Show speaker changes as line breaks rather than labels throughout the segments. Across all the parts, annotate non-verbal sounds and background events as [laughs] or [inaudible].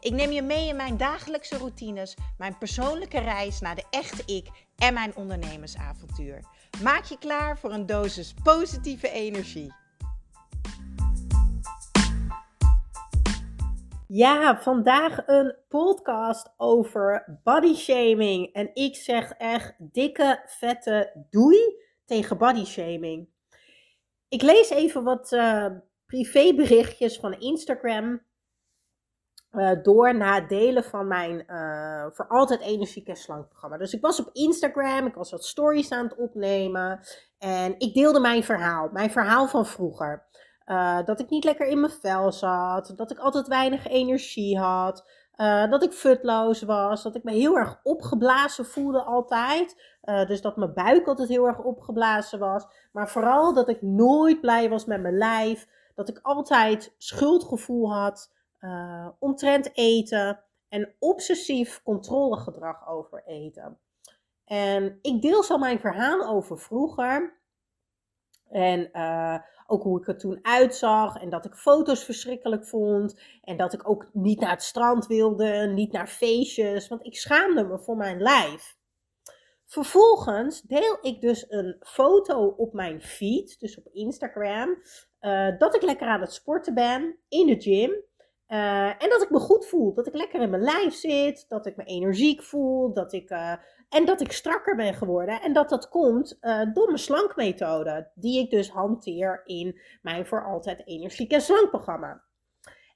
Ik neem je mee in mijn dagelijkse routines, mijn persoonlijke reis naar de echte ik en mijn ondernemersavontuur. Maak je klaar voor een dosis positieve energie. Ja, vandaag een podcast over body shaming. En ik zeg echt dikke, vette doei tegen body shaming. Ik lees even wat uh, privéberichtjes van Instagram uh, door na delen van mijn uh, voor altijd energiek en programma. Dus ik was op Instagram, ik was wat stories aan het opnemen en ik deelde mijn verhaal, mijn verhaal van vroeger. Uh, dat ik niet lekker in mijn vel zat, dat ik altijd weinig energie had, dat ik futloos was, dat ik me heel erg opgeblazen voelde altijd. dus dat mijn buik altijd heel erg opgeblazen was. Maar vooral dat ik nooit blij was met mijn lijf, dat ik altijd schuldgevoel had uh, omtrent eten en obsessief controlegedrag over eten. En ik deel zo mijn verhaal over vroeger. En uh, ook hoe ik er toen uitzag. En dat ik foto's verschrikkelijk vond. En dat ik ook niet naar het strand wilde. Niet naar feestjes. Want ik schaamde me voor mijn lijf. Vervolgens deel ik dus een foto op mijn feed. Dus op Instagram. Uh, dat ik lekker aan het sporten ben. In de gym. Uh, en dat ik me goed voel, dat ik lekker in mijn lijf zit, dat ik me energiek voel, dat ik, uh, en dat ik strakker ben geworden. En dat dat komt uh, door mijn slankmethode, die ik dus hanteer in mijn voor altijd energiek en slank programma.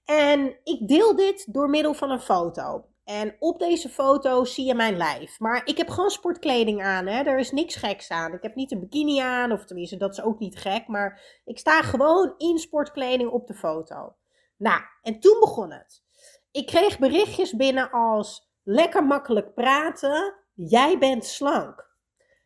En ik deel dit door middel van een foto. En op deze foto zie je mijn lijf. Maar ik heb gewoon sportkleding aan. Hè? Er is niks geks aan. Ik heb niet een bikini aan. Of tenminste, dat is ook niet gek. Maar ik sta gewoon in sportkleding op de foto. Nou, en toen begon het. Ik kreeg berichtjes binnen als lekker makkelijk praten, jij bent slank.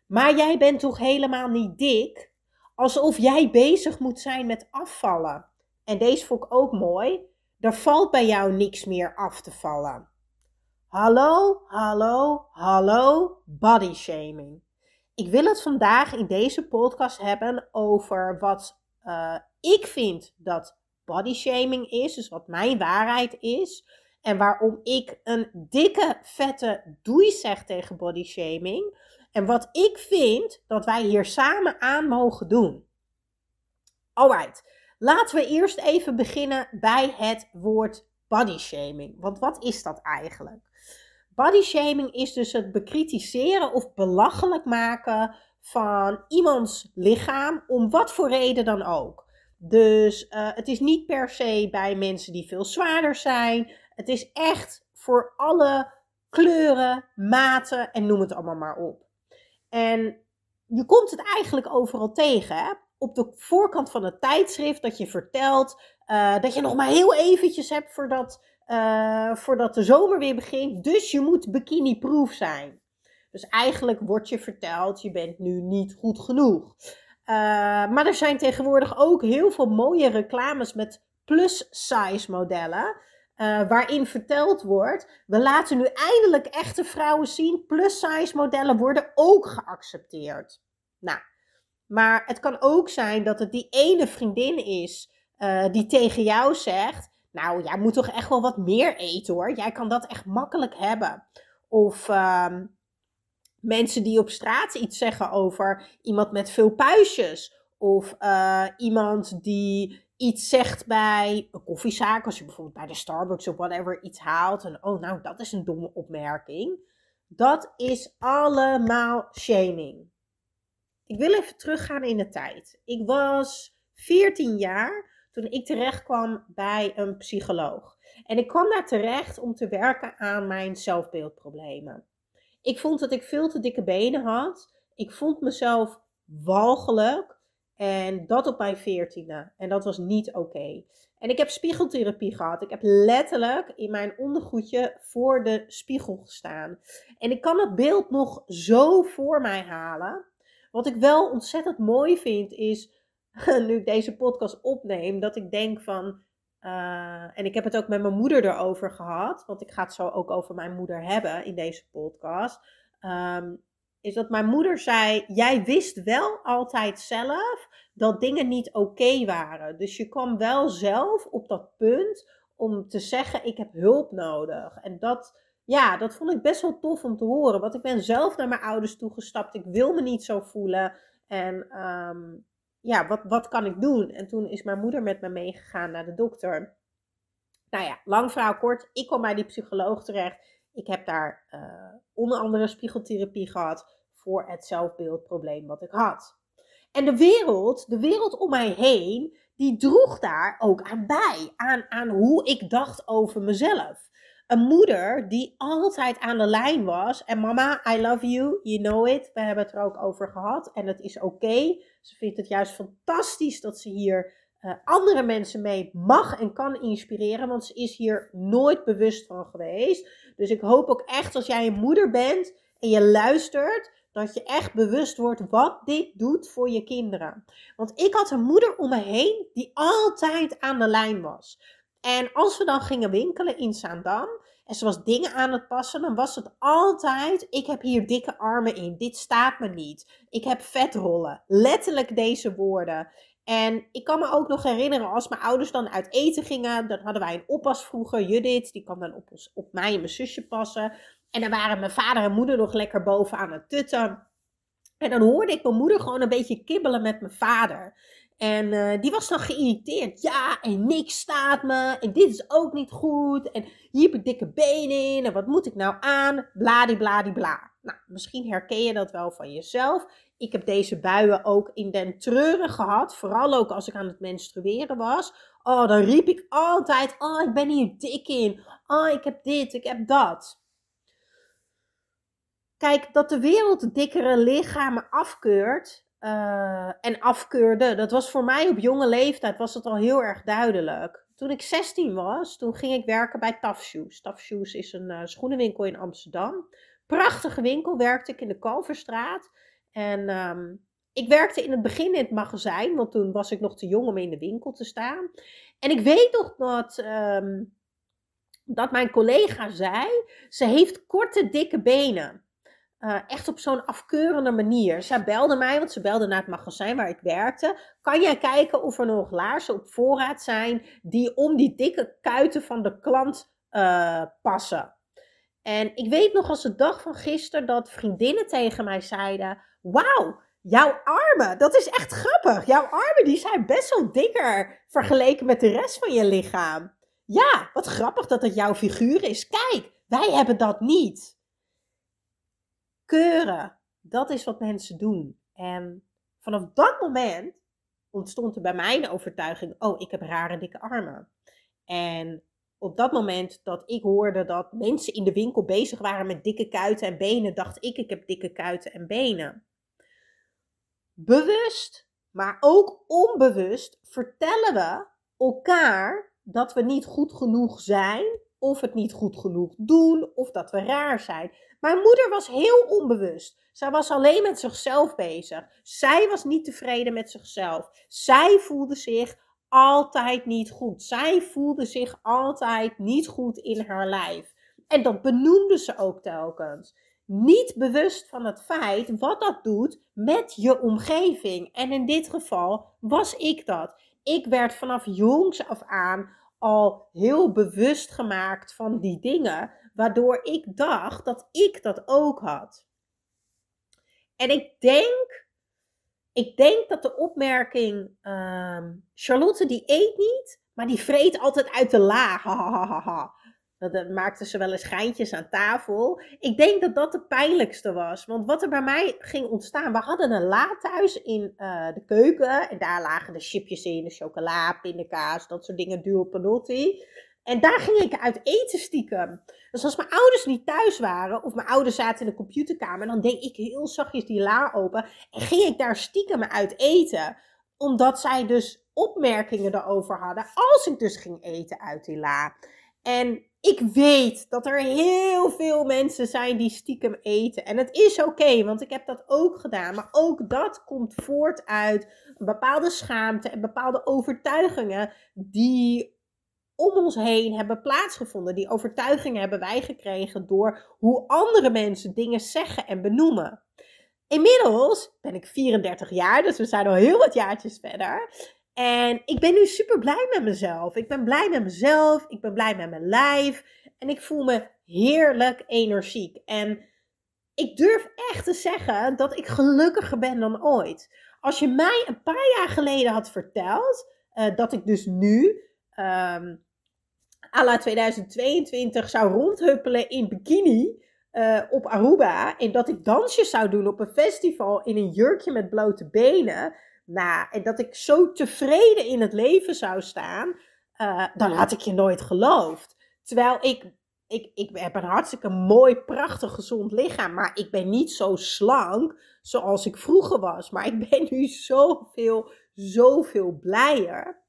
Maar jij bent toch helemaal niet dik? Alsof jij bezig moet zijn met afvallen. En deze vond ik ook mooi. Er valt bij jou niks meer af te vallen. Hallo, hallo, hallo, body shaming. Ik wil het vandaag in deze podcast hebben over wat uh, ik vind dat body shaming is, dus wat mijn waarheid is. En waarom ik een dikke, vette doei zeg tegen body shaming. En wat ik vind dat wij hier samen aan mogen doen. Alright, laten we eerst even beginnen bij het woord body shaming. Want wat is dat eigenlijk? Body shaming is dus het bekritiseren of belachelijk maken van iemands lichaam, om wat voor reden dan ook. Dus uh, het is niet per se bij mensen die veel zwaarder zijn. Het is echt voor alle kleuren, maten en noem het allemaal maar op. En je komt het eigenlijk overal tegen. Hè? Op de voorkant van het tijdschrift dat je vertelt uh, dat je nog maar heel eventjes hebt voordat, uh, voordat de zomer weer begint. Dus je moet bikini-proof zijn. Dus eigenlijk wordt je verteld, je bent nu niet goed genoeg. Uh, maar er zijn tegenwoordig ook heel veel mooie reclames met plus-size modellen. Uh, waarin verteld wordt: we laten nu eindelijk echte vrouwen zien. Plus-size modellen worden ook geaccepteerd. Nou, maar het kan ook zijn dat het die ene vriendin is uh, die tegen jou zegt: Nou, jij moet toch echt wel wat meer eten hoor. Jij kan dat echt makkelijk hebben. Of. Uh, mensen die op straat iets zeggen over iemand met veel puistjes. Of uh, iemand die iets zegt bij een koffiezaak. Als je bijvoorbeeld bij de Starbucks of whatever iets haalt. En oh, nou, dat is een domme opmerking. Dat is allemaal shaming. Ik wil even teruggaan in de tijd. Ik was 14 jaar toen ik terecht kwam bij een psycholoog. En ik kwam daar terecht om te werken aan mijn zelfbeeldproblemen. Ik vond dat ik veel te dikke benen had. Ik vond mezelf walgelijk. En dat op mijn veertiende. En dat was niet oké. En ik heb spiegeltherapie gehad. Ik heb letterlijk in mijn ondergoedje voor de spiegel gestaan. En ik kan het beeld nog zo voor mij halen. Wat ik wel ontzettend mooi vind is, [laughs] nu ik deze podcast opneem, dat ik denk van. Uh, en ik heb het ook met mijn moeder erover gehad, want ik ga het zo ook over mijn moeder hebben in deze podcast. Um, is dat mijn moeder zei: Jij wist wel altijd zelf dat dingen niet oké waren. Dus je kwam wel zelf op dat punt om te zeggen: Ik heb hulp nodig. En dat, ja, dat vond ik best wel tof om te horen. Want ik ben zelf naar mijn ouders toegestapt. Ik wil me niet zo voelen. En ehm, ja, wat, wat kan ik doen? En toen is mijn moeder met me meegegaan naar de dokter. Nou ja, lang verhaal kort. Ik kwam bij die psycholoog terecht. Ik heb daar uh, onder andere spiegeltherapie gehad voor het zelfbeeldprobleem wat ik had. En de wereld, de wereld om mij heen, die droeg daar ook aan bij. Aan, aan hoe ik dacht over mezelf. Een moeder die altijd aan de lijn was. En mama, I love you, you know it. We hebben het er ook over gehad. En het is oké. Ze vindt het juist fantastisch dat ze hier uh, andere mensen mee mag en kan inspireren. Want ze is hier nooit bewust van geweest. Dus ik hoop ook echt als jij een moeder bent en je luistert dat je echt bewust wordt wat dit doet voor je kinderen. Want ik had een moeder om me heen die altijd aan de lijn was. En als we dan gingen winkelen in Zaandam en ze was dingen aan het passen, dan was het altijd: ik heb hier dikke armen in, dit staat me niet. Ik heb vetrollen. Letterlijk deze woorden. En ik kan me ook nog herinneren, als mijn ouders dan uit eten gingen, dan hadden wij een oppas vroeger, Judith, die kwam dan op, ons, op mij en mijn zusje passen. En dan waren mijn vader en moeder nog lekker boven aan het tutten. En dan hoorde ik mijn moeder gewoon een beetje kibbelen met mijn vader. En uh, die was dan geïrriteerd. Ja, en niks staat me. En dit is ook niet goed. En hier heb ik dikke benen in. En wat moet ik nou aan? Bladibladibla. Nou, misschien herken je dat wel van jezelf. Ik heb deze buien ook in den treuren gehad. Vooral ook als ik aan het menstrueren was. Oh, dan riep ik altijd: Oh, ik ben hier dik in. Oh, ik heb dit, ik heb dat. Kijk, dat de wereld dikkere lichamen afkeurt uh, en afkeurde, dat was voor mij op jonge leeftijd was het al heel erg duidelijk. Toen ik 16 was, toen ging ik werken bij Tough Shoes. Shoes is een uh, schoenenwinkel in Amsterdam. Prachtige winkel, werkte ik in de Kalverstraat. En um, ik werkte in het begin in het magazijn, want toen was ik nog te jong om in de winkel te staan. En ik weet nog dat, um, dat mijn collega zei, ze heeft korte, dikke benen. Uh, echt op zo'n afkeurende manier. Zij belde mij, want ze belde naar het magazijn waar ik werkte. Kan jij kijken of er nog laarzen op voorraad zijn die om die dikke kuiten van de klant uh, passen? En ik weet nog als de dag van gisteren dat vriendinnen tegen mij zeiden: Wauw, jouw armen, dat is echt grappig. Jouw armen die zijn best wel dikker vergeleken met de rest van je lichaam. Ja, wat grappig dat het jouw figuur is. Kijk, wij hebben dat niet keuren. Dat is wat mensen doen. En vanaf dat moment ontstond er bij mij de overtuiging: oh, ik heb rare dikke armen. En op dat moment dat ik hoorde dat mensen in de winkel bezig waren met dikke kuiten en benen, dacht ik: ik heb dikke kuiten en benen. Bewust, maar ook onbewust vertellen we elkaar dat we niet goed genoeg zijn, of het niet goed genoeg doen, of dat we raar zijn. Mijn moeder was heel onbewust. Zij was alleen met zichzelf bezig. Zij was niet tevreden met zichzelf. Zij voelde zich altijd niet goed. Zij voelde zich altijd niet goed in haar lijf. En dat benoemde ze ook telkens. Niet bewust van het feit wat dat doet met je omgeving. En in dit geval was ik dat. Ik werd vanaf jongs af aan al heel bewust gemaakt van die dingen, waardoor ik dacht dat ik dat ook had. En ik denk, ik denk dat de opmerking, uh, Charlotte die eet niet, maar die vreet altijd uit de la. Dat maakten ze wel eens geintjes aan tafel. Ik denk dat dat de pijnlijkste was. Want wat er bij mij ging ontstaan. We hadden een la thuis in uh, de keuken. En daar lagen de chipjes in, de chocola, pindakaas, dat soort dingen, duo panotti. En daar ging ik uit eten stiekem. Dus als mijn ouders niet thuis waren, of mijn ouders zaten in de computerkamer, dan deed ik heel zachtjes die la open. En ging ik daar stiekem uit eten. omdat zij dus opmerkingen erover hadden als ik dus ging eten uit die la. En ik weet dat er heel veel mensen zijn die stiekem eten. En het is oké, want ik heb dat ook gedaan. Maar ook dat komt voort uit een bepaalde schaamte en bepaalde overtuigingen die om ons heen hebben plaatsgevonden. Die overtuigingen hebben wij gekregen door hoe andere mensen dingen zeggen en benoemen. Inmiddels ben ik 34 jaar, dus we zijn al heel wat jaartjes verder. En ik ben nu super blij met mezelf. Ik ben blij met mezelf. Ik ben blij met mijn lijf. En ik voel me heerlijk energiek. En ik durf echt te zeggen dat ik gelukkiger ben dan ooit. Als je mij een paar jaar geleden had verteld uh, dat ik dus nu, um, à la 2022, zou rondhuppelen in bikini uh, op Aruba. En dat ik dansjes zou doen op een festival in een jurkje met blote benen nou, en dat ik zo tevreden in het leven zou staan, uh, dan had ik je nooit geloofd. Terwijl ik, ik, ik heb een hartstikke mooi, prachtig, gezond lichaam, maar ik ben niet zo slank zoals ik vroeger was. Maar ik ben nu zoveel, zoveel blijer.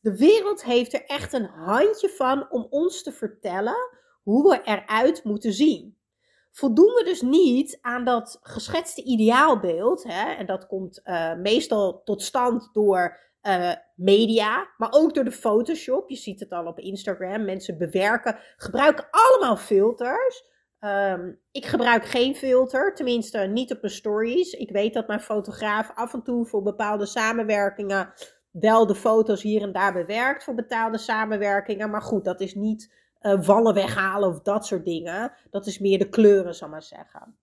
De wereld heeft er echt een handje van om ons te vertellen hoe we eruit moeten zien voldoen we dus niet aan dat geschetste ideaalbeeld. Hè? En dat komt uh, meestal tot stand door uh, media, maar ook door de Photoshop. Je ziet het al op Instagram. Mensen bewerken, gebruiken allemaal filters. Um, ik gebruik geen filter, tenminste niet op mijn stories. Ik weet dat mijn fotograaf af en toe voor bepaalde samenwerkingen wel de foto's hier en daar bewerkt voor betaalde samenwerkingen. Maar goed, dat is niet uh, wallen weghalen of dat soort dingen. Dat is meer de kleuren, zal maar zeggen.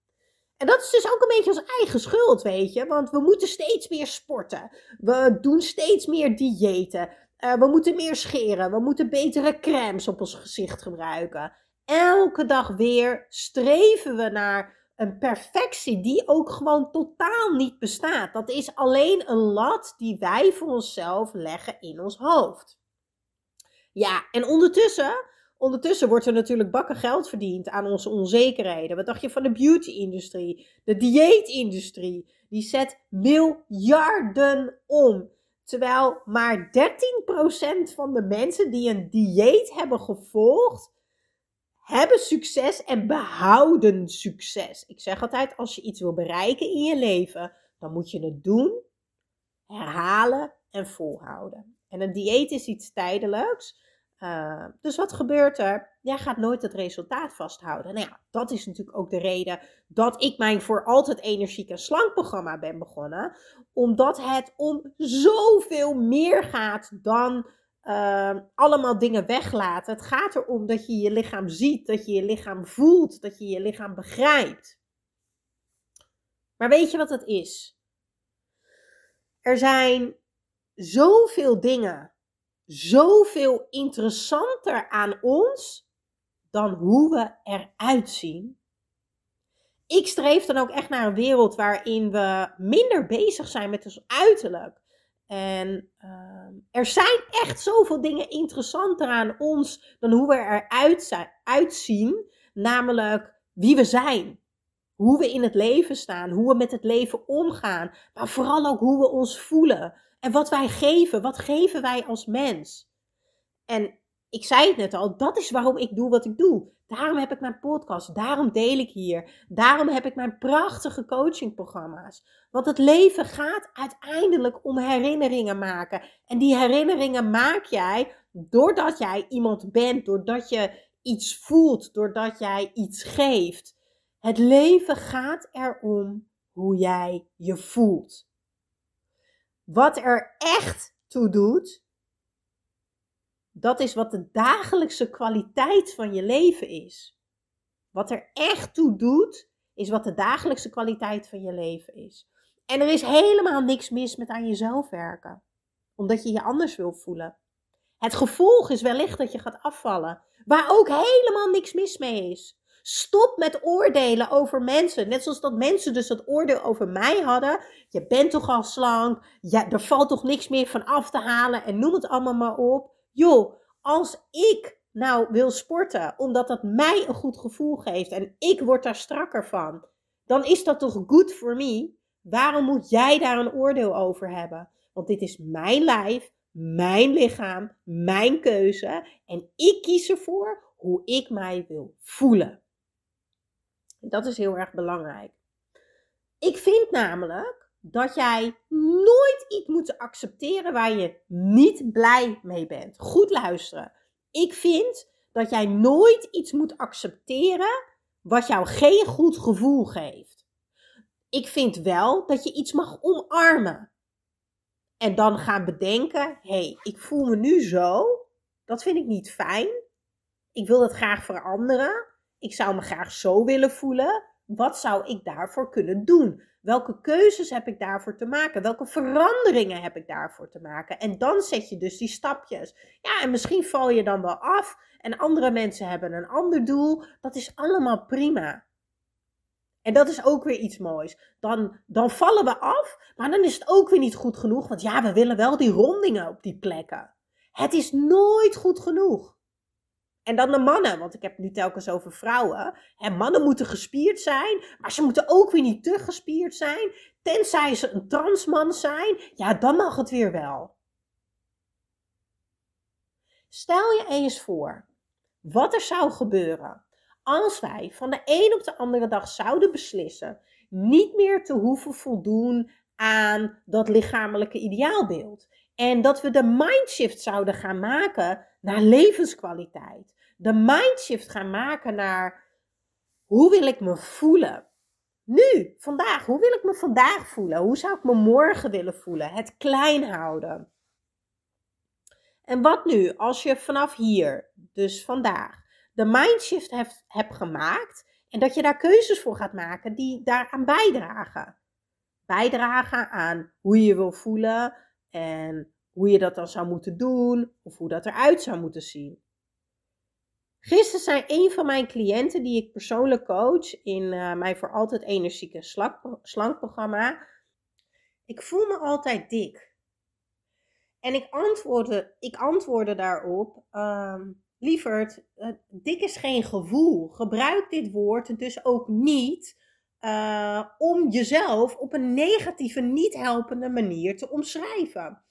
En dat is dus ook een beetje onze eigen schuld, weet je. Want we moeten steeds meer sporten. We doen steeds meer diëten. Uh, we moeten meer scheren. We moeten betere crèmes op ons gezicht gebruiken. Elke dag weer streven we naar een perfectie die ook gewoon totaal niet bestaat. Dat is alleen een lat die wij voor onszelf leggen in ons hoofd. Ja, en ondertussen Ondertussen wordt er natuurlijk bakken geld verdiend aan onze onzekerheden. Wat dacht je van de beauty-industrie? De dieetindustrie. Die zet miljarden om. Terwijl maar 13% van de mensen die een dieet hebben gevolgd, hebben succes en behouden succes. Ik zeg altijd, als je iets wil bereiken in je leven, dan moet je het doen, herhalen en volhouden. En een dieet is iets tijdelijks. Uh, dus wat gebeurt er? Jij gaat nooit het resultaat vasthouden. Nou ja, dat is natuurlijk ook de reden dat ik mijn voor altijd energiek en slank programma ben begonnen. Omdat het om zoveel meer gaat dan uh, allemaal dingen weglaten. Het gaat erom dat je je lichaam ziet, dat je je lichaam voelt, dat je je lichaam begrijpt. Maar weet je wat het is? Er zijn zoveel dingen zoveel interessanter aan ons dan hoe we eruit zien. Ik streef dan ook echt naar een wereld waarin we minder bezig zijn met ons uiterlijk. En uh, er zijn echt zoveel dingen interessanter aan ons dan hoe we eruit uitzien. Namelijk wie we zijn. Hoe we in het leven staan. Hoe we met het leven omgaan. Maar vooral ook hoe we ons voelen. En wat wij geven, wat geven wij als mens? En ik zei het net al, dat is waarom ik doe wat ik doe. Daarom heb ik mijn podcast, daarom deel ik hier. Daarom heb ik mijn prachtige coachingprogramma's. Want het leven gaat uiteindelijk om herinneringen maken. En die herinneringen maak jij doordat jij iemand bent, doordat je iets voelt, doordat jij iets geeft. Het leven gaat erom hoe jij je voelt. Wat er echt toe doet, dat is wat de dagelijkse kwaliteit van je leven is. Wat er echt toe doet, is wat de dagelijkse kwaliteit van je leven is. En er is helemaal niks mis met aan jezelf werken, omdat je je anders wil voelen. Het gevolg is wellicht dat je gaat afvallen, waar ook helemaal niks mis mee is. Stop met oordelen over mensen. Net zoals dat mensen dus dat oordeel over mij hadden. Je bent toch al slank. Ja, er valt toch niks meer van af te halen. En noem het allemaal maar op. Joh, als ik nou wil sporten omdat dat mij een goed gevoel geeft. En ik word daar strakker van. Dan is dat toch good for me? Waarom moet jij daar een oordeel over hebben? Want dit is mijn lijf, mijn lichaam, mijn keuze. En ik kies ervoor hoe ik mij wil voelen. Dat is heel erg belangrijk. Ik vind namelijk dat jij nooit iets moet accepteren waar je niet blij mee bent. Goed luisteren. Ik vind dat jij nooit iets moet accepteren wat jou geen goed gevoel geeft. Ik vind wel dat je iets mag omarmen. En dan gaan bedenken: hé, hey, ik voel me nu zo. Dat vind ik niet fijn. Ik wil dat graag veranderen. Ik zou me graag zo willen voelen. Wat zou ik daarvoor kunnen doen? Welke keuzes heb ik daarvoor te maken? Welke veranderingen heb ik daarvoor te maken? En dan zet je dus die stapjes. Ja, en misschien val je dan wel af. En andere mensen hebben een ander doel. Dat is allemaal prima. En dat is ook weer iets moois. Dan, dan vallen we af, maar dan is het ook weer niet goed genoeg. Want ja, we willen wel die rondingen op die plekken. Het is nooit goed genoeg. En dan de mannen, want ik heb nu telkens over vrouwen. En mannen moeten gespierd zijn, maar ze moeten ook weer niet te gespierd zijn. Tenzij ze een transman zijn, ja, dan mag het weer wel. Stel je eens voor wat er zou gebeuren als wij van de een op de andere dag zouden beslissen niet meer te hoeven voldoen aan dat lichamelijke ideaalbeeld. En dat we de mindshift zouden gaan maken naar levenskwaliteit. De mindshift gaan maken naar hoe wil ik me voelen? Nu, vandaag, hoe wil ik me vandaag voelen? Hoe zou ik me morgen willen voelen? Het klein houden. En wat nu als je vanaf hier, dus vandaag, de mindshift hebt, gemaakt en dat je daar keuzes voor gaat maken die daaraan bijdragen? Bijdragen aan hoe je wil voelen en hoe je dat dan zou moeten doen of hoe dat eruit zou moeten zien. Gisteren zei een van mijn cliënten die ik persoonlijk coach in uh, mijn voor altijd energieke slankprogramma. Ik voel me altijd dik. En ik antwoordde, ik antwoordde daarop, uh, lieverd, uh, dik is geen gevoel. Gebruik dit woord dus ook niet uh, om jezelf op een negatieve, niet helpende manier te omschrijven.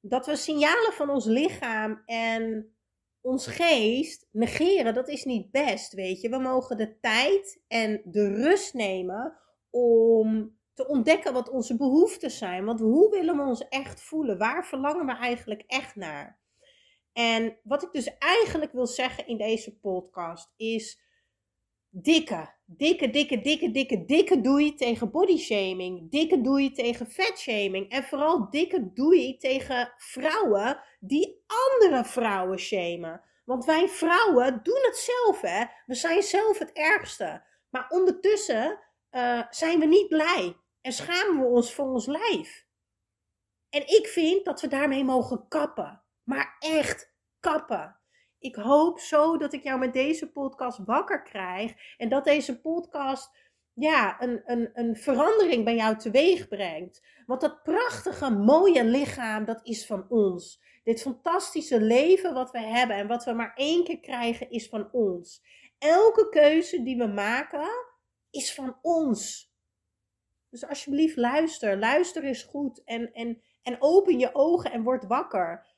Dat we signalen van ons lichaam en ons geest negeren, dat is niet best, weet je. We mogen de tijd en de rust nemen om te ontdekken wat onze behoeften zijn. Want hoe willen we ons echt voelen? Waar verlangen we eigenlijk echt naar? En wat ik dus eigenlijk wil zeggen in deze podcast is dikke, dikke, dikke, dikke, dikke, dikke doei tegen body shaming. Dikke doei tegen shaming. En vooral dikke doei tegen vrouwen die andere vrouwen shamen. Want wij vrouwen doen het zelf, hè. We zijn zelf het ergste. Maar ondertussen uh, zijn we niet blij. En schamen we ons voor ons lijf. En ik vind dat we daarmee mogen kappen. Maar echt kappen. Ik hoop zo dat ik jou met deze podcast wakker krijg. En dat deze podcast ja, een, een, een verandering bij jou teweeg brengt. Want dat prachtige, mooie lichaam, dat is van ons. Dit fantastische leven wat we hebben en wat we maar één keer krijgen, is van ons. Elke keuze die we maken, is van ons. Dus alsjeblieft luister. Luister is goed. En, en, en open je ogen en word wakker.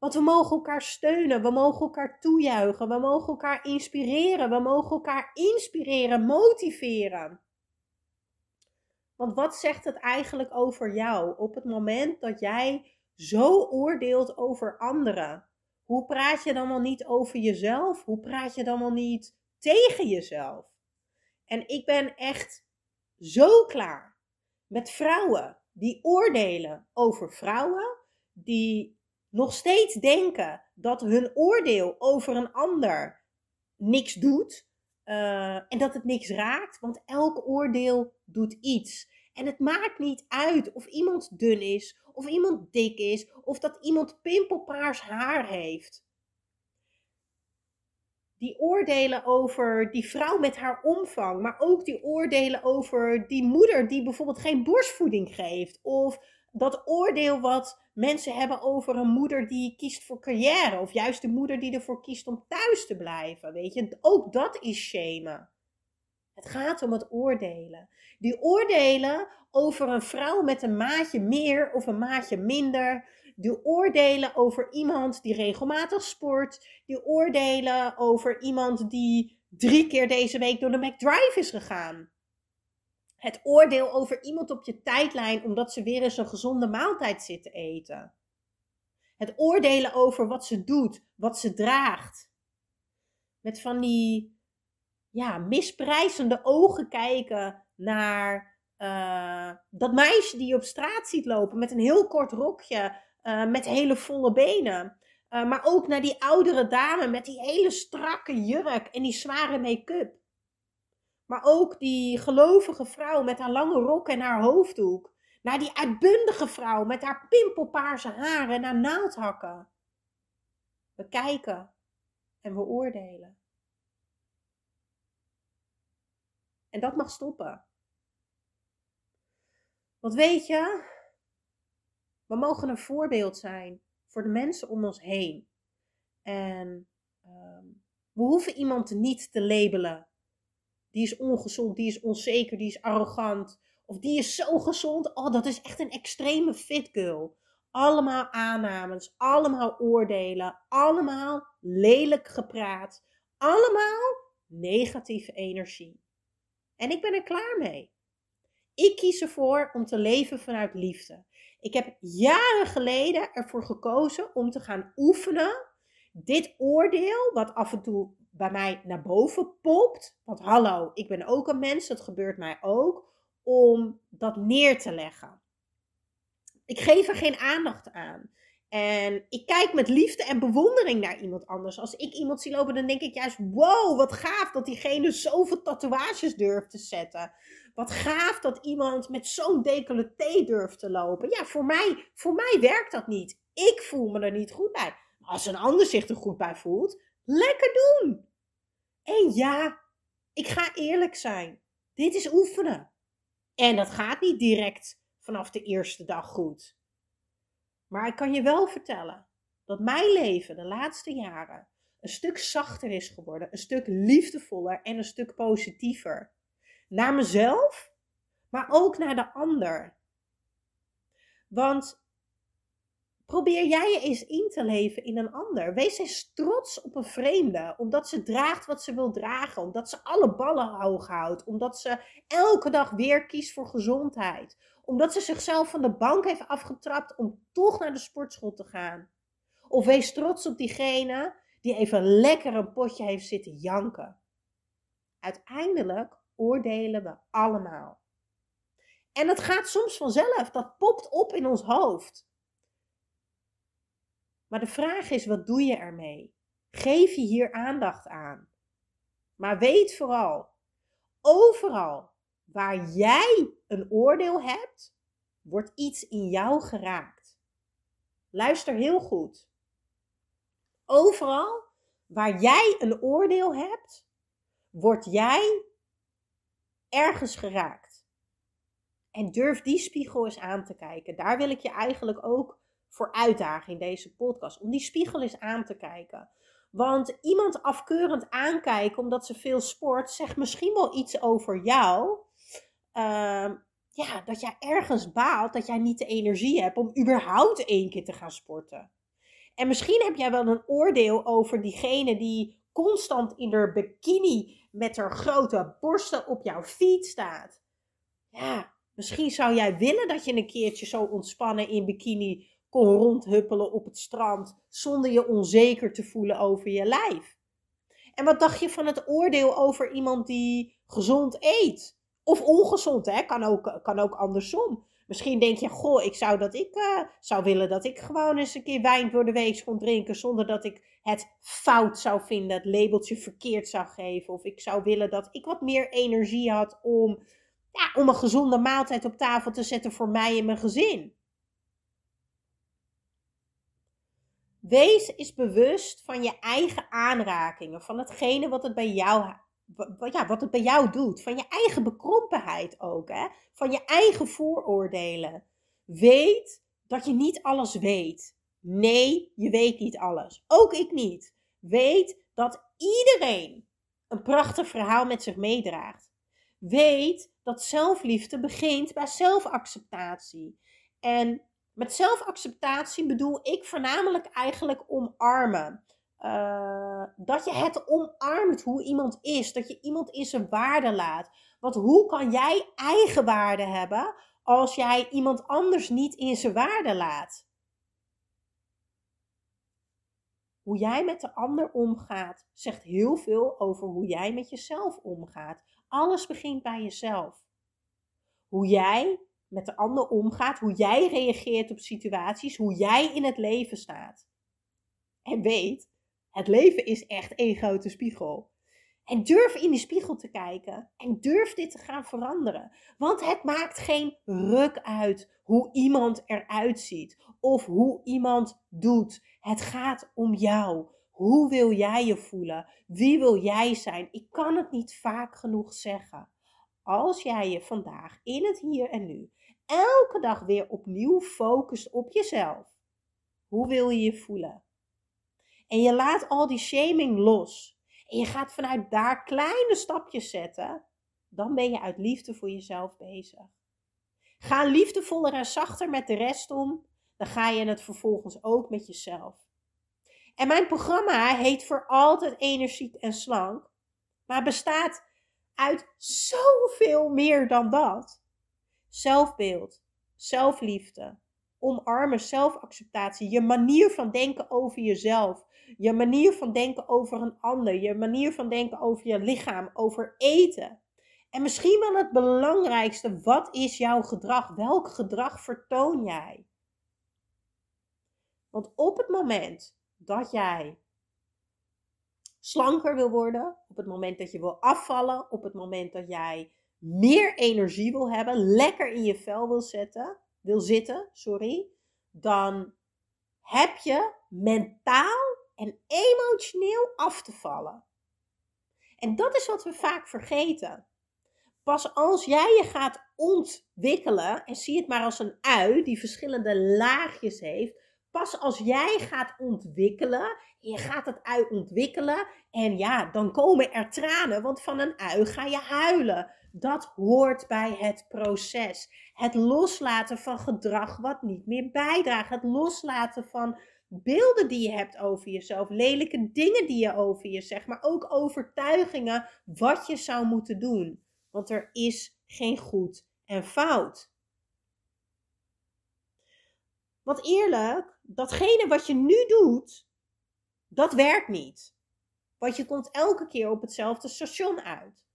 Want we mogen elkaar steunen, we mogen elkaar toejuichen, we mogen elkaar inspireren, we mogen elkaar inspireren, motiveren. Want wat zegt het eigenlijk over jou op het moment dat jij zo oordeelt over anderen? Hoe praat je dan wel niet over jezelf? Hoe praat je dan wel niet tegen jezelf? En ik ben echt zo klaar met vrouwen die oordelen over vrouwen, die nog steeds denken dat hun oordeel over een ander niks doet uh, en dat het niks raakt, want elk oordeel doet iets. En het maakt niet uit of iemand dun is, of iemand dik is, of dat iemand pimpelpaars haar heeft. Die oordelen over die vrouw met haar omvang, maar ook die oordelen over die moeder die bijvoorbeeld geen borstvoeding geeft, of dat oordeel wat mensen hebben over een moeder die kiest voor carrière. Of juist de moeder die ervoor kiest om thuis te blijven. Weet je, ook dat is shamen. Het gaat om het oordelen. Die oordelen over een vrouw met een maatje meer of een maatje minder. Die oordelen over iemand die regelmatig sport. Die oordelen over iemand die drie keer deze week door de McDrive is gegaan. Het oordeel over iemand op je tijdlijn omdat ze weer eens een gezonde maaltijd zit te eten. Het oordelen over wat ze doet, wat ze draagt. Met van die ja, misprijzende ogen kijken naar uh, dat meisje die je op straat ziet lopen met een heel kort rokje, uh, met hele volle benen. Uh, maar ook naar die oudere dame met die hele strakke jurk en die zware make-up. Maar ook die gelovige vrouw met haar lange rok en haar hoofddoek. Naar die uitbundige vrouw met haar pimpelpaarse haren en haar naaldhakken. We kijken en we oordelen. En dat mag stoppen. Want weet je, we mogen een voorbeeld zijn voor de mensen om ons heen. En um, we hoeven iemand niet te labelen. Die is ongezond, die is onzeker, die is arrogant. Of die is zo gezond. Oh, dat is echt een extreme fit girl. Allemaal aannames, allemaal oordelen, allemaal lelijk gepraat, allemaal negatieve energie. En ik ben er klaar mee. Ik kies ervoor om te leven vanuit liefde. Ik heb jaren geleden ervoor gekozen om te gaan oefenen. Dit oordeel, wat af en toe bij mij naar boven popt. Want hallo, ik ben ook een mens, dat gebeurt mij ook. Om dat neer te leggen. Ik geef er geen aandacht aan. En ik kijk met liefde en bewondering naar iemand anders. Als ik iemand zie lopen, dan denk ik juist: wow, wat gaaf dat diegene zoveel tatoeages durft te zetten. Wat gaaf dat iemand met zo'n decolleté durft te lopen. Ja, voor mij, voor mij werkt dat niet. Ik voel me er niet goed bij. als een ander zich er goed bij voelt, lekker doen. En ja, ik ga eerlijk zijn. Dit is oefenen. En dat gaat niet direct vanaf de eerste dag goed. Maar ik kan je wel vertellen dat mijn leven de laatste jaren een stuk zachter is geworden, een stuk liefdevoller en een stuk positiever. Naar mezelf, maar ook naar de ander. Want probeer jij je eens in te leven in een ander. Wees eens trots op een vreemde, omdat ze draagt wat ze wil dragen, omdat ze alle ballen hoog houdt, omdat ze elke dag weer kiest voor gezondheid, omdat ze zichzelf van de bank heeft afgetrapt om toch naar de sportschool te gaan. Of wees trots op diegene die even lekker een potje heeft zitten janken. Uiteindelijk oordelen we allemaal. En het gaat soms vanzelf, dat popt op in ons hoofd. Maar de vraag is, wat doe je ermee? Geef je hier aandacht aan? Maar weet vooral, overal waar jij een oordeel hebt, wordt iets in jou geraakt. Luister heel goed. Overal waar jij een oordeel hebt, word jij ergens geraakt. En durf die spiegel eens aan te kijken. Daar wil ik je eigenlijk ook voor uitdagen in deze podcast. Om die spiegel eens aan te kijken. Want iemand afkeurend aankijken omdat ze veel sport, zegt misschien wel iets over jou. Uh, ja, dat jij ergens baalt dat jij niet de energie hebt om überhaupt één keer te gaan sporten. En misschien heb jij wel een oordeel over diegene die constant in haar bikini met haar grote borsten op jouw feed staat. Ja, misschien zou jij willen dat je een keertje zo ontspannen in bikini kon rondhuppelen op het strand zonder je onzeker te voelen over je lijf. En wat dacht je van het oordeel over iemand die gezond eet? Of ongezond, hè? Kan ook, kan ook andersom. Misschien denk je, goh, ik zou, dat ik uh, zou willen dat ik gewoon eens een keer wijn door de week kon drinken. Zonder dat ik het fout zou vinden, het labeltje verkeerd zou geven. Of ik zou willen dat ik wat meer energie had om, ja, om een gezonde maaltijd op tafel te zetten voor mij en mijn gezin. Wees eens bewust van je eigen aanrakingen, van hetgene wat het bij jou ja, wat het bij jou doet. Van je eigen bekrompenheid ook. Hè? Van je eigen vooroordelen. Weet dat je niet alles weet. Nee, je weet niet alles. Ook ik niet. Weet dat iedereen een prachtig verhaal met zich meedraagt. weet dat zelfliefde begint bij zelfacceptatie. En met zelfacceptatie bedoel ik voornamelijk eigenlijk omarmen. Uh, dat je het omarmt hoe iemand is. Dat je iemand in zijn waarde laat. Want hoe kan jij eigen waarde hebben als jij iemand anders niet in zijn waarde laat? Hoe jij met de ander omgaat, zegt heel veel over hoe jij met jezelf omgaat. Alles begint bij jezelf. Hoe jij met de ander omgaat, hoe jij reageert op situaties, hoe jij in het leven staat. En weet, het leven is echt één grote spiegel. En durf in die spiegel te kijken en durf dit te gaan veranderen. Want het maakt geen ruk uit hoe iemand eruit ziet of hoe iemand doet. Het gaat om jou. Hoe wil jij je voelen? Wie wil jij zijn? Ik kan het niet vaak genoeg zeggen. Als jij je vandaag in het hier en nu elke dag weer opnieuw focust op jezelf. Hoe wil je je voelen? En je laat al die shaming los. En je gaat vanuit daar kleine stapjes zetten. Dan ben je uit liefde voor jezelf bezig. Ga liefdevoller en zachter met de rest om. Dan ga je het vervolgens ook met jezelf. En mijn programma heet Voor Altijd Energiek en Slank. Maar bestaat uit zoveel meer dan dat. Zelfbeeld, zelfliefde, omarmen zelfacceptatie, je manier van denken over jezelf, je manier van denken over een ander, je manier van denken over je lichaam, over eten. En misschien wel het belangrijkste, wat is jouw gedrag? Welk gedrag vertoon jij? Want op het moment dat jij slanker wil worden, op het moment dat je wil afvallen, op het moment dat jij meer energie wil hebben, lekker in je vel wil, zetten, wil zitten, sorry, dan heb je mentaal en emotioneel af te vallen. En dat is wat we vaak vergeten. Pas als jij je gaat ontwikkelen, en zie het maar als een ui die verschillende laagjes heeft, pas als jij gaat ontwikkelen, je gaat het ui ontwikkelen, en ja, dan komen er tranen, want van een ui ga je huilen. Dat hoort bij het proces. Het loslaten van gedrag wat niet meer bijdraagt. Het loslaten van beelden die je hebt over jezelf. Lelijke dingen die je over je zegt. Maar ook overtuigingen wat je zou moeten doen. Want er is geen goed en fout. Want eerlijk, datgene wat je nu doet, dat werkt niet. Want je komt elke keer op hetzelfde station uit.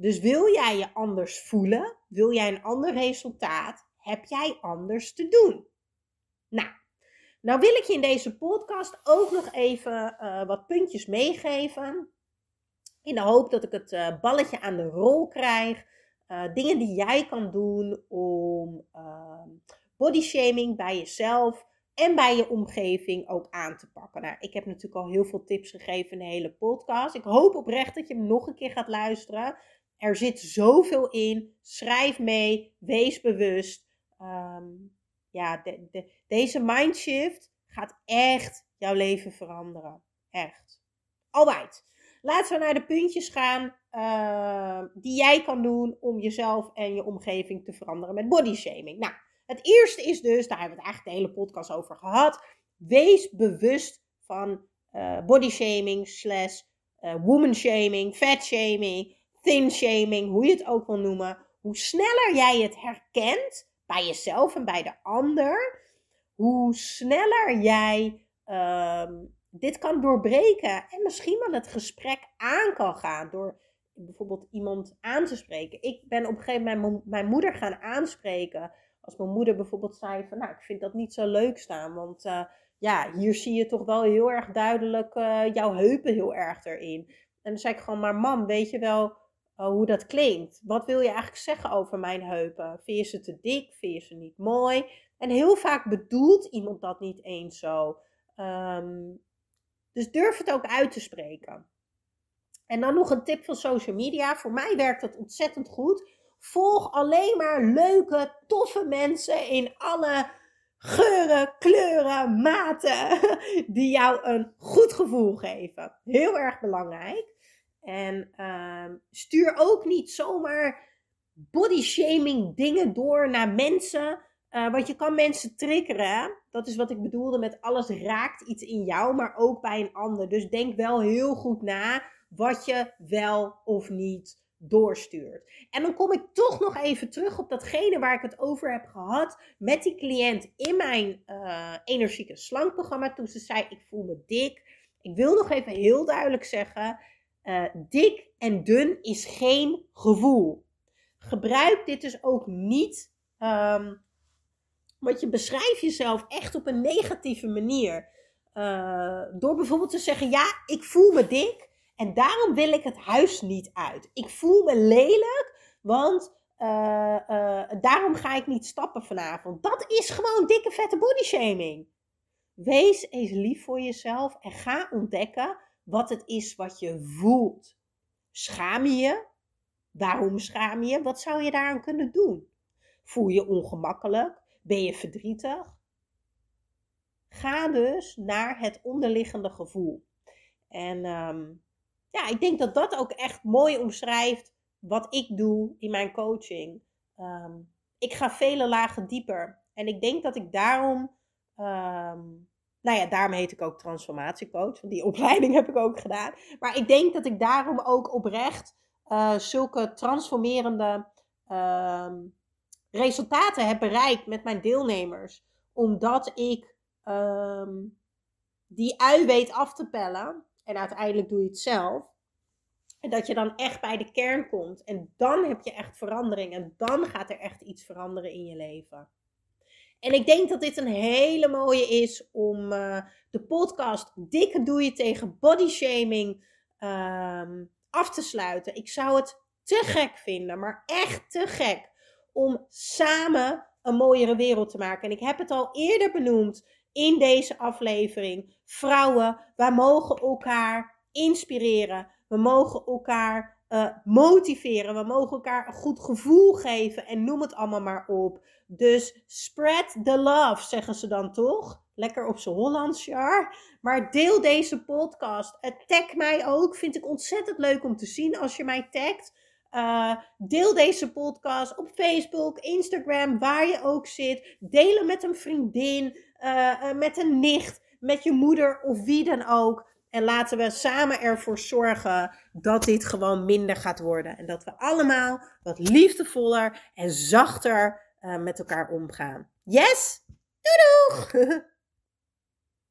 Dus wil jij je anders voelen, wil jij een ander resultaat, heb jij anders te doen. Nou, nou wil ik je in deze podcast ook nog even uh, wat puntjes meegeven. In de hoop dat ik het uh, balletje aan de rol krijg. Uh, dingen die jij kan doen om ehm, body shaming bij jezelf en bij je omgeving ook aan te pakken. Nou, ik heb natuurlijk al heel veel tips gegeven in de hele podcast. Ik hoop oprecht dat je hem nog een keer gaat luisteren. Er zit zoveel in. Schrijf mee. Wees bewust. Ehm, ja, de, de, deze mindshift gaat echt jouw leven veranderen. Echt. Alright. Laten we naar de puntjes gaan uh, die jij kan doen om jezelf en je omgeving te veranderen met body shaming. Nou, het eerste is dus, daar hebben we het eigenlijk de hele podcast over gehad. Wees bewust van uh, body shaming slash uh, woman shaming, fat shaming thin shaming, hoe je het ook wil noemen, hoe sneller jij het herkent bij jezelf en bij de ander, hoe sneller jij ehm, dit kan doorbreken en misschien wel het gesprek aan kan gaan door bijvoorbeeld iemand aan te spreken. Ik ben op een gegeven moment mijn moeder gaan aanspreken. Als mijn moeder bijvoorbeeld zei van, nou, ik vind dat niet zo leuk staan, want uh, ja, hier zie je toch wel heel erg duidelijk uh, jouw heupen heel erg erin. En dan zei ik gewoon, maar mam, weet je wel, hoe dat klinkt. Wat wil je eigenlijk zeggen over mijn heupen? Vind je ze te dik? Vind je ze niet mooi? En heel vaak bedoelt iemand dat niet eens zo. Um, dus durf het ook uit te spreken. En dan nog een tip van social media. Voor mij werkt dat ontzettend goed. Volg alleen maar leuke, toffe mensen in alle geuren, kleuren, maten. [laughs] Die jou een goed gevoel geven. Heel erg belangrijk. En ehm, stuur ook niet zomaar body shaming dingen door naar mensen. Uh, want je kan mensen triggeren. Dat is wat ik bedoelde met alles raakt iets in jou, maar ook bij een ander. Dus denk wel heel goed na wat je wel of niet doorstuurt. En dan kom ik toch nog even terug op datgene waar ik het over heb gehad met die cliënt in mijn uh, energieke slankprogramma. Toen ze zei: Ik voel me dik. Ik wil nog even heel duidelijk zeggen: uh, dik en dun is geen gevoel. Gebruik dit dus ook niet. Um, want je beschrijft jezelf echt op een negatieve manier. Uh, door bijvoorbeeld te zeggen: Ja, ik voel me dik. En daarom wil ik het huis niet uit. Ik voel me lelijk, want uh, daarom ga ik niet stappen vanavond. Dat is gewoon dikke vette body shaming. Wees eens lief voor jezelf en ga ontdekken wat het is wat je voelt. Schaam je? Waarom schaam je? Wat zou je daaraan kunnen doen? Voel je ongemakkelijk? Ben je verdrietig? Ga dus naar het onderliggende gevoel. En um, ja, ik denk dat dat ook echt mooi omschrijft wat ik doe in mijn coaching. Ehm, ik ga vele lagen dieper. En ik denk dat ik daarom, um, nou ja, daarom heet ik ook transformatiecoach. Want die [laughs] opleiding heb ik ook gedaan. Maar ik denk dat ik daarom ook oprecht uh, zulke transformerende um, resultaten heb bereikt met mijn deelnemers. Omdat ik die ui weet af te pellen en uiteindelijk doe je het zelf. En dat je dan echt bij de kern komt. En dan heb je echt verandering. En dan gaat er echt iets veranderen in je leven. En ik denk dat dit een hele mooie is om uh, de podcast Dikke Doe je tegen body shaming uh, af te sluiten. Ik zou het te gek vinden, maar echt te gek. Om samen een mooiere wereld te maken. En ik heb het al eerder benoemd in deze aflevering. Vrouwen, wij mogen elkaar inspireren. We mogen elkaar uh, motiveren. We mogen elkaar een goed gevoel geven. En noem het allemaal maar op. Dus spread the love, zeggen ze dan toch? Lekker op z'n Hollands, jaar. Maar deel deze podcast. Uh, tag mij ook. Vind ik ontzettend leuk om te zien als je mij tagt. Uh, deel deze podcast op Facebook, Instagram, waar je ook zit. Deel met een vriendin, met een nicht, met je moeder of wie dan ook. En laten we samen ervoor zorgen dat dit gewoon minder gaat worden. En dat we allemaal wat liefdevoller en zachter uh, met elkaar omgaan. Yes? Doei doeg! [laughs]